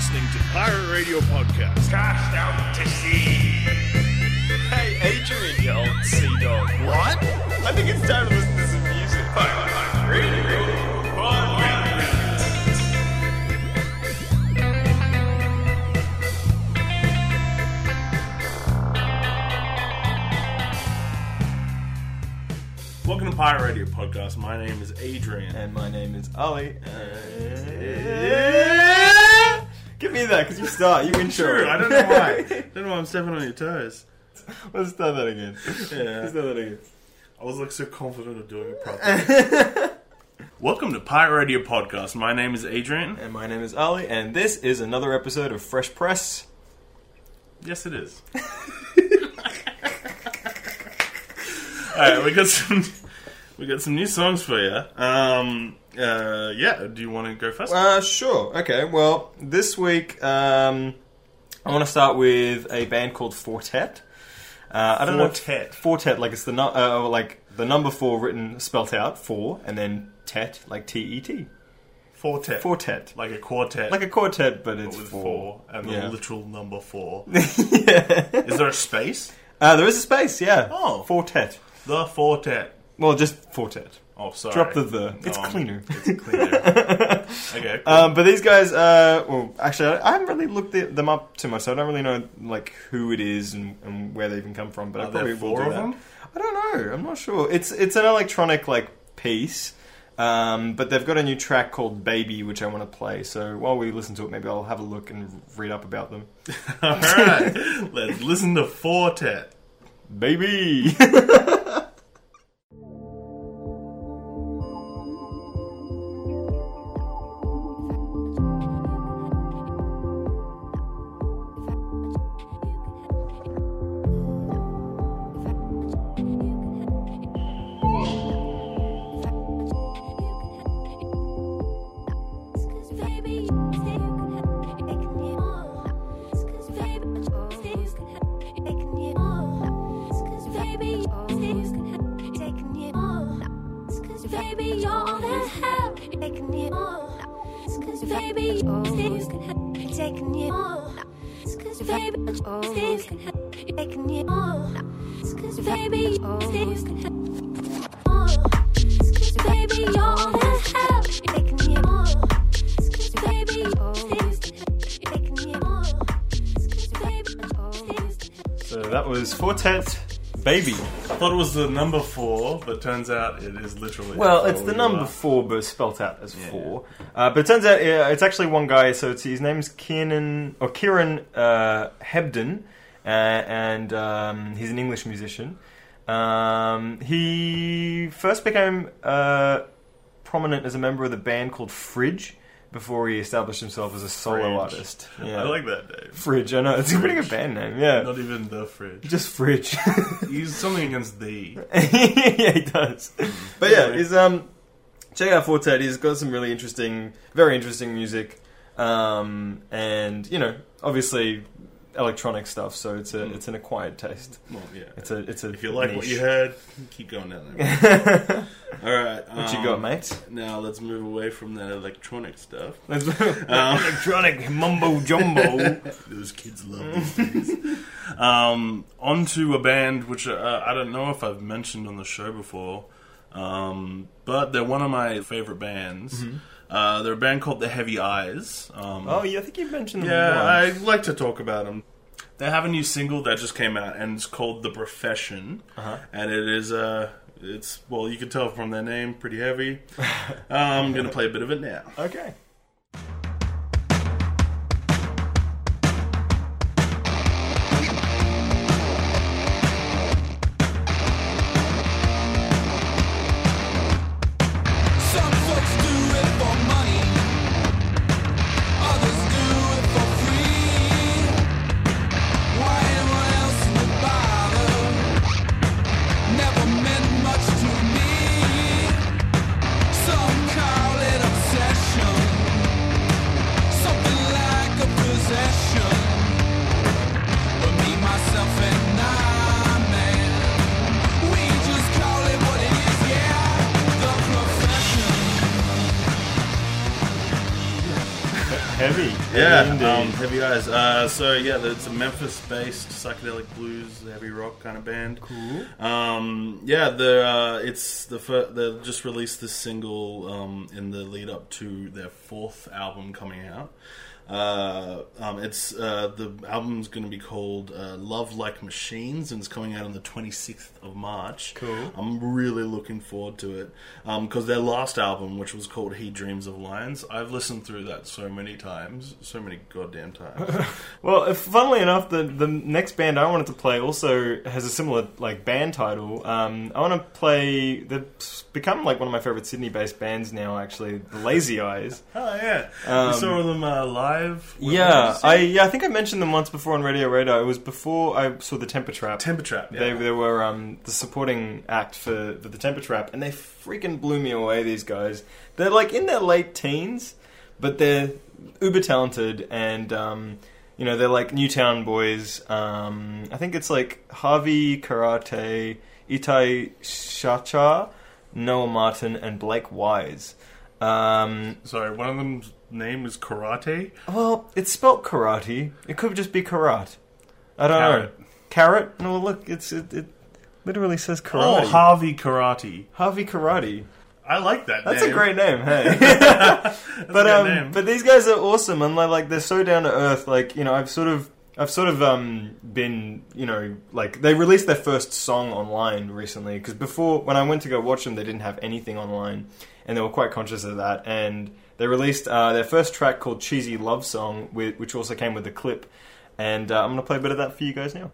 listening to Pirate Radio Podcast. Cast out to sea. Hey, Adrian, you old sea dog. What? I think it's time to listen to some music. Pirate Radio Podcast. Welcome to Pirate Radio Podcast. My name is Adrian. And my name is Ali. Give me that, because you start. You intro. Sure, I don't know why. I don't know why I'm stepping on your toes. Let's start that again. Yeah. Let's start that again. I was like so confident of doing it properly. Welcome to Pirate Radio Podcast. My name is Adrian. And my name is Ali, and this is another episode of Fresh Press. Yes, it is. All right, we got some. We got some new songs for you. Um, uh, yeah, do you want to go first? Uh, sure. Okay. Well, this week um, I want to start with a band called Four Tet. Uh, I don't know. Four Tet. Fortet, like it's the nu- uh, like the number four written spelt out four, and then tet like T E T. Four Tet. Fortet, Like a quartet. like a quartet, but it's with four. four, and the Yeah. literal number four. yeah. Is there a space? Uh, there is a space. Yeah. Oh. Four Tet. The Four Tet. Well, just Four Tet. Oh, sorry. Drop the the. It's Um, cleaner. It's cleaner. okay. cool. Um, but these guys, uh, well, actually, I I haven't really looked the- them up too much, so I don't really know like who it is and, and where they even come from. But I Are probably there will four do of that. them? I don't know. I'm not sure. It's it's an electronic like piece, um, but they've got a new track called "Baby," which I want to play. So while we listen to it, maybe I'll have a look and read up about them. All right. Let's listen to Four Tet. Baby. Baby, baby, things can help taking you on. Cause baby, things can help taking you on. Cause baby, things can help. Cause baby, you're all that help taking you on. Cause baby, things can help taking you on. Cause baby, things can help. so that was Four Tet. Baby. I thought it was the number four, but turns out it is literally. Well, it's the number four, but spelt out as four. Uh, but it turns out uh, it's actually one guy. So it's, his name's Kieran or Kieran uh, Hebden, uh, and um, he's an English musician. Um, he first became uh, prominent as a member of the band called Fridge before he established himself as a solo Fridge. artist. I like that name. Fridge. I know it's a pretty good band name. Yeah, Not even the fridge. just Fridge. He's something against the. yeah, he does. But yeah, he's um check out Four Tet. He's got some really interesting, very interesting music, um, and you know, obviously electronic stuff. So it's a it's an acquired taste. Well, yeah. It's a it's a. If you like what you heard, keep going down there. All right. what you um, got, mate? Now let's move away from that electronic stuff. Um, electronic mumbo jumbo. Those kids love these things. um, onto a band which uh, I don't know if I've mentioned on the show before, um, but they're one of my favorite bands. Uh, they're a band called The Heavy Eyes. Um, oh yeah, I think you mentioned them yeah, I like to talk about them. They have a new single that just came out, and it's called "The Profession," Uh-huh. and it is uh, it's well, you can tell from their name, pretty heavy. I'm gonna play a bit of it now. Okay. Heavy. Yeah, Heavy um. Heavy Eyes. Uh, so yeah, it's a Memphis-based psychedelic blues, heavy rock kind of band. Cool. Um, yeah, the uh, it's the fir- they just released this single um, in the lead up to their fourth album coming out. Uh, um, it's uh, the album's going to be called uh, "Love Like Machines" and it's coming out on the 26th of March. Cool. I'm really looking forward to it because their last album, which was called "He Dreams of Lions," I've listened through that so many times, so many goddamn times. Well, if, funnily enough, the the next band I wanted to play also has a similar like band title. Um, I want to play. They've become like one of my favorite Sydney-based bands now. Actually, the Lazy Eyes. oh yeah, Um, you saw them uh, live. Yeah, I yeah I think I mentioned them once before on Radio Radar. It was before I saw the Temper Trap. Temper Trap. Yeah. They, they were um, the supporting act for, for the Temper Trap, and they freaking blew me away. These guys, they're like in their late teens, but they're uber talented, and um, you know they're like Newtown boys. Um, I think it's like Harvey Karate, Itai Shacha, Noah Martin, and Blake Wise. Um, Sorry, one of them's name is Karate. well, it's spelt karate. It could just be karat. I don't Carrot. know. Carrot? No, look, it's it, it literally says Oh, karate. Harvey Karate. Harvey Karate. I like that. That's name. a great name, hey. But um, name. but these guys are awesome, and like they're so down to earth. Like you know, I've sort of. I've sort of um, been, you know, like they released their first song online recently because before when I went to go watch them, they didn't have anything online, and they were quite conscious of that. And they released uh, their first track called "Cheesy Love Song," which also came with the clip. And uh, I'm gonna play a bit of that for you guys now.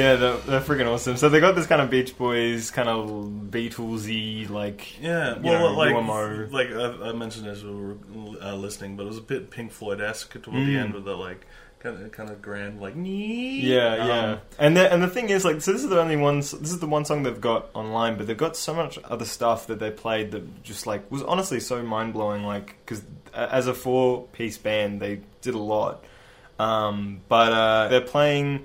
Yeah, they're, they're freaking awesome. So they got this kind of Beach Boys, kind of Beatlesy, like Yeah, well, know, like UMO. like I, I mentioned as we were uh, listening, but it was a bit Pink Floyd esque toward Mm. the end with the like kind of kind of grand like. Yeah, yeah. Um, And the and the thing is, like, so this is the only one. This is the one song they've got online, but they've got so much other stuff that they played that just like was honestly so mind blowing. Like, because as a four piece band, they did a lot. Um, but uh, they're playing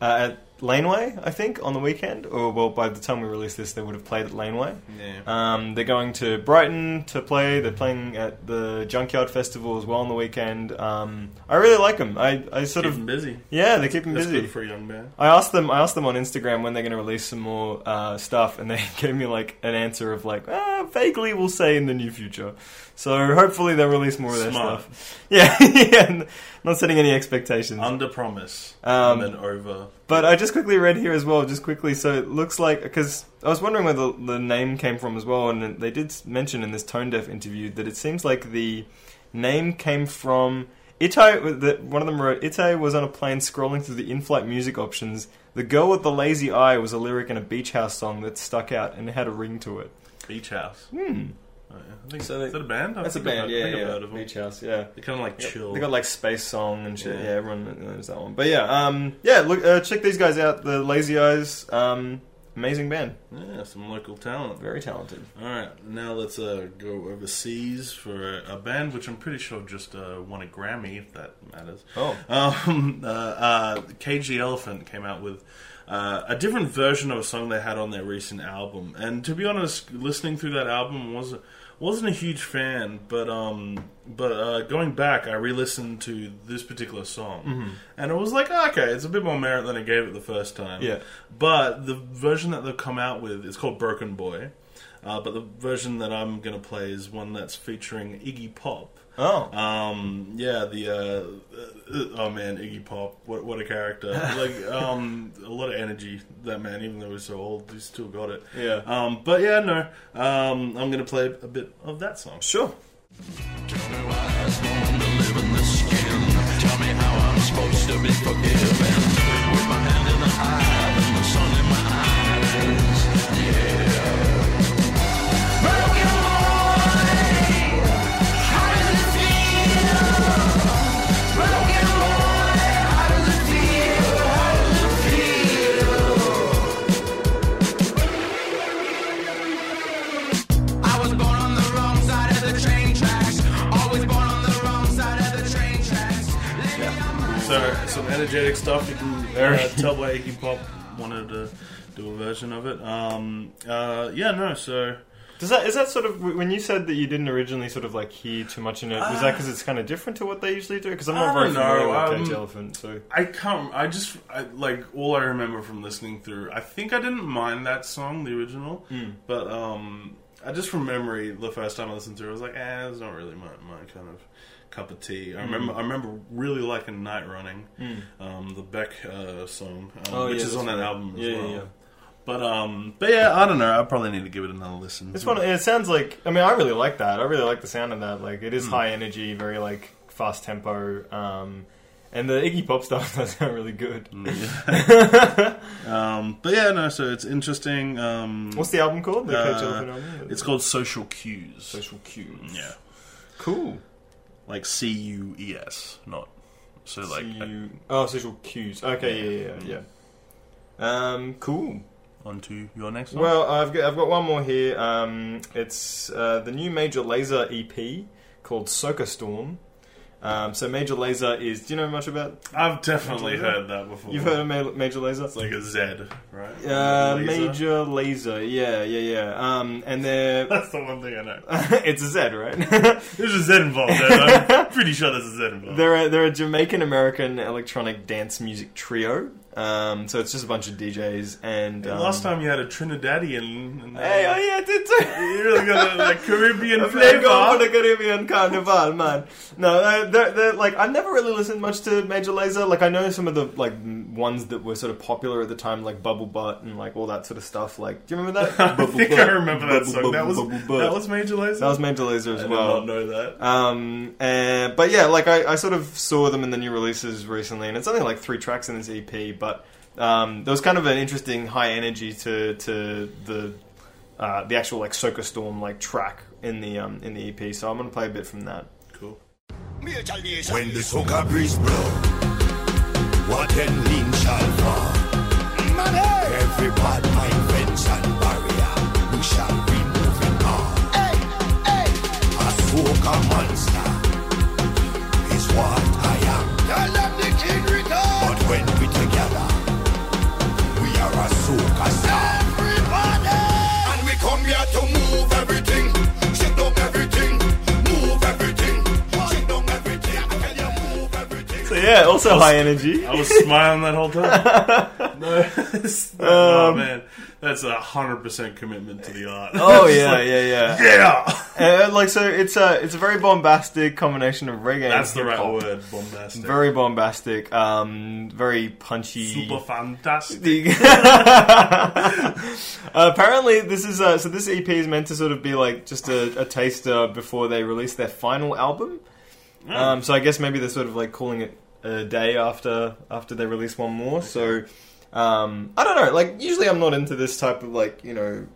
uh, at Laneway, I think, on the weekend. Or well, by the time we release this, they would have played at Laneway. yeah. Um, they're going to Brighton to play. They're playing at the Junkyard Festival as well on the weekend. Um, I really like them. I, I sort Keep of them busy. yeah, they keep them That's busy. good for a young man. I asked them. I asked them on Instagram when they're going to release some more uh, stuff, and they gave me like an answer of like, ah, vaguely we'll say in the near future. So hopefully they'll release more of their Smart. stuff. Yeah, yeah. Not setting any expectations. Under promise Um, and then over. But I just quickly read here as well, just quickly. So it looks like because I was wondering where the, the name came from as well, and they did mention in this Tone Deaf interview that it seems like the name came from Itai. That one of them wrote Itai was on a plane scrolling through the in-flight music options. The girl with the lazy eye was a lyric in a beach house song that stuck out and had a ring to it. Beach House. Hmm. Oh, yeah. I think, So they- is that a band? I That's a I've band, yeah, yeah. heard of. Beach house, yeah. They're kind of like chill. They got like space song and shit. Yeah. Yeah, everyone knows that one. But yeah, um, yeah. Look, uh, check these guys out. The Lazy Eyes, um, amazing band, yeah, some local talent. very talented. All right, now let's uh, go overseas for a, a band which I'm pretty sure just uh, won a Grammy, if that matters. Oh, Um, uh, uh, Cage Elephant came out with uh, a different version of a song they had on their recent album, and to be honest, listening through that album wasn't wasn't a huge fan, but um, but uh, going back, I re-listened to this particular song, and it was like oh, okay, it's a bit more merit than I gave it the first time. Yeah. but the version that they've come out with is called Broken Boy. Uh, but the version that I'm going to play is one that's featuring Iggy Pop. Oh, Um, yeah, the uh, uh, oh man, Iggy Pop, what what a character! like, um, a lot of energy. That man, even though he's so old, he's still got it. Yeah. Um, but yeah, no, um, I'm gonna play a bit of that song. sure. I some energetic stuff. You can uh, tell why Iggy Pop wanted to do a version of it. Um, uh, yeah, no. So Does that is that sort of when you said that you didn't originally sort of like hear too much in it? Was that because it's kind of different to what they usually do? Because I'm not very familiar know, with Cage um, Elephant, so I can't. I just I, like all I remember from listening through. I think I didn't mind that song, the original, Hmm. but um, I just from memory, the first time I listened to it, I was like, eh, it's not really my, my kind of cup of tea. I remember I remember really liking Night Running, um, the Beck uh, song, um, Oh, which yeah, is on that right. album as Yeah, yeah, well. yeah. But um, but yeah, I don't know. I probably need to give it another listen. It's one. It sounds like. I mean, I really like that. I really like the sound of that. Like, it is Hmm. high energy, very like fast tempo. Um, and the Iggy Pop stuff does sound really good. um, but yeah, no. So it's interesting. Um, What's the album called? The Uh, album. it's called Social Cues. Social Cues. Yeah. Cool. Like C U E S, not so like oh, social cues. Okay, yeah, yeah, yeah. Um, cool. on to your next one. Well, I've got I've got one more here. Um, it's uh, the new Major Lazer EP called Soca Storm. Um, so Major Lazer is. Do you know much about? I've definitely Major heard that before. You've heard of Ma- Major Lazer? It's like a Z, right? Uh, Laser. Major Lazer. Yeah, yeah, yeah. Um, and they're. That's the one thing I know. it's a Z, right? There's a Z involved. There. I'm pretty sure there's a Z involved. They're a, they're a Jamaican American electronic dance music trio. Um, so it's just a bunch of DJs and. Um, Last time you had a Trinidadian. And, Hey, oh yeah, I did too. You really got a like, Caribbean gonna for flavor. the Caribbean Carnival, man. No, they're, they're like I've never really listened much to Major Lazer. Like I know some of the like ones that were sort of popular at the time, like Bubble Butt and like all that sort of stuff. Like, do you remember that? I think I remember that song. Butt, That was Bubble Butt. that was Major Lazer. that was Major Lazer I as did well. not know that. Um, and, but yeah, like I, I sort of saw them in the new releases recently, and it's only like three tracks in this EP, but um, there was kind of an interesting high energy to to the uh, the actual like Soca Storm like track in the um, in the EP. So I'm gonna play a bit from that. Cool. When the soca breeze blow, what then lean shall fall. Every bad mind yeah, also high energy. I was smiling that whole time. no, oh man, that's a hundred percent commitment to the art. Oh yeah, like, yeah, yeah. yeah. Uh, like so, it's a it's a very bombastic combination of reggae. That's the right word. Bombastic. Very bombastic. Um, very punchy. super fantastic. Uh, apparently, this is uh, so. This EP is meant to sort of be like just a, a taster before they release their final album. Um, so I guess maybe they're sort of like calling it a day after after they release one more. So um, I don't know. Like usually, I'm not into this type of like you know.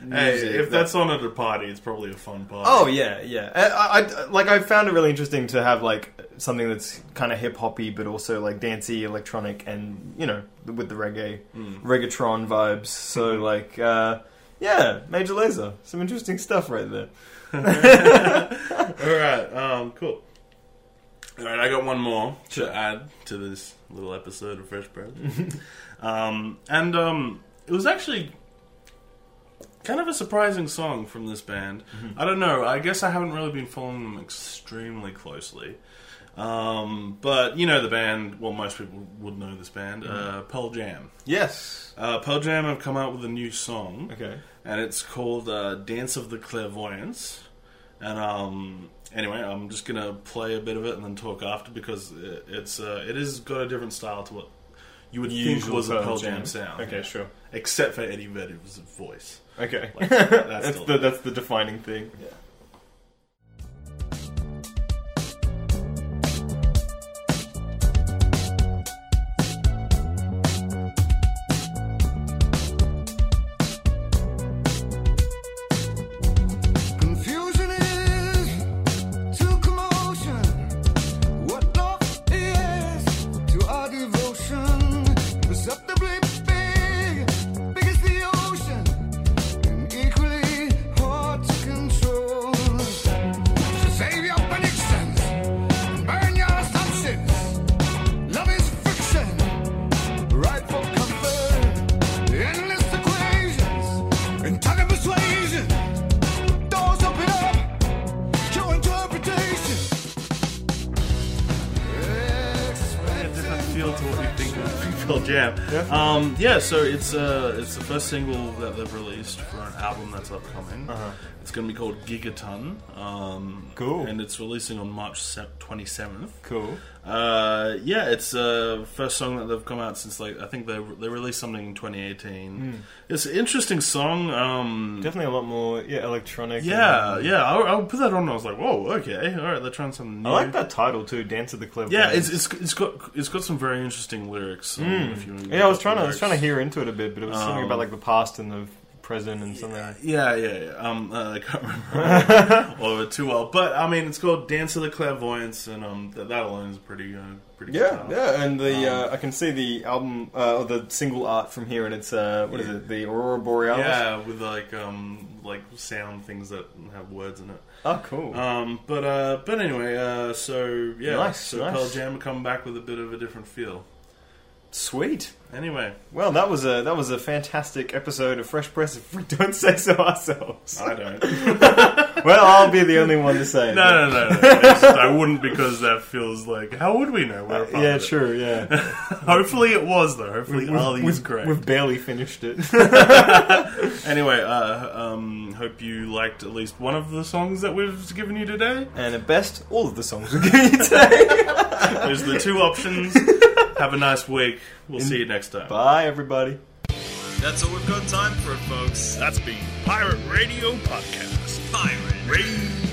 Hey, music if that- that's on at a party, it's probably a fun party. Oh yeah, yeah. I, I, like I found it really interesting to have like something that's kind of hip hoppy, but also like dancey, electronic, and you know with the reggae, reggaetron vibes. So like, uh, yeah, Major Lazer, some interesting stuff right there. All right. Um. Cool. All right. I got one more to add to this little episode of Fresh Bread. um. And um. It was actually kind of a surprising song from this band. I don't know. I guess I haven't really been following them extremely closely. Um, but you know the band. Well, most people would know this band. Uh, Pearl Jam. Yes. Uh, Pearl Jam have come out with a new song. Okay. and it's called uh, Dance of the Clairvoyants. And um, anyway, I'm just gonna play a bit of it and then talk after because it, it's uh, it is got a different style to what you would think Usual was a Pearl Jam, sound. Okay, sure. Except for Eddie Vedder's voice. Okay, Like, that's that's still the that's the defining thing. Confusion Yeah. Um, yeah, so it's uh, it's the first single that they've released for an album that's upcoming. Uh-huh. It's going to be called Gigaton. Um, Cool. And it's releasing on March twenty seventh. Cool. Uh, yeah, it's uh, first song that they've come out since like I think they they released something in 2018. Hmm. It's an interesting song. Um, Definitely a lot more yeah electronic. yeah, and- yeah. I, I put that on. and I was like, whoa, okay, all right. They're trying something new. I like that title too, Dance of the Cliff. Yeah, it's, it's it's got it's got some very interesting lyrics. Um, if you Hmm. Yeah. I was trying to I was trying to hear into it a bit, but it was something Um, about like the past and the present and something. Yeah, yeah, yeah. Um, uh, I can't remember all of it too well, but I mean, it's called Dance of the Clairvoyants, and um, that, that alone is pretty, uh, pretty. good Yeah, title. yeah, and the Um, uh, I can see the album uh, or the single art from here, and it's uh, what is it? The Aurora Borealis. yeah, with like um, like sound things that have words in it. Oh, cool. Um, but uh, but anyway, uh, so yeah, Nice, so nice. Pearl Jam come back with a bit of a different feel. Sweet. Anyway, Well, that was a that was a fantastic episode of Fresh Press. If we don't say so ourselves. I don't. well, I'll be the only one to say. it. no, no, no, no. It's I wouldn't because that feels like how would we know? We're a part Yeah, of it? true. Yeah, Hopefully it was though. Hopefully Ali's we've, correct. we've barely finished it. Anyway, uh, um, hope you liked at least one of the songs that we've given you today. and at best, all of the songs we're giving you today. There's the two options. Have a nice week. We'll see you next time. Bye, everybody. That's all we've got time for, folks. That's been Pirate Radio Podcast. Pirate Radio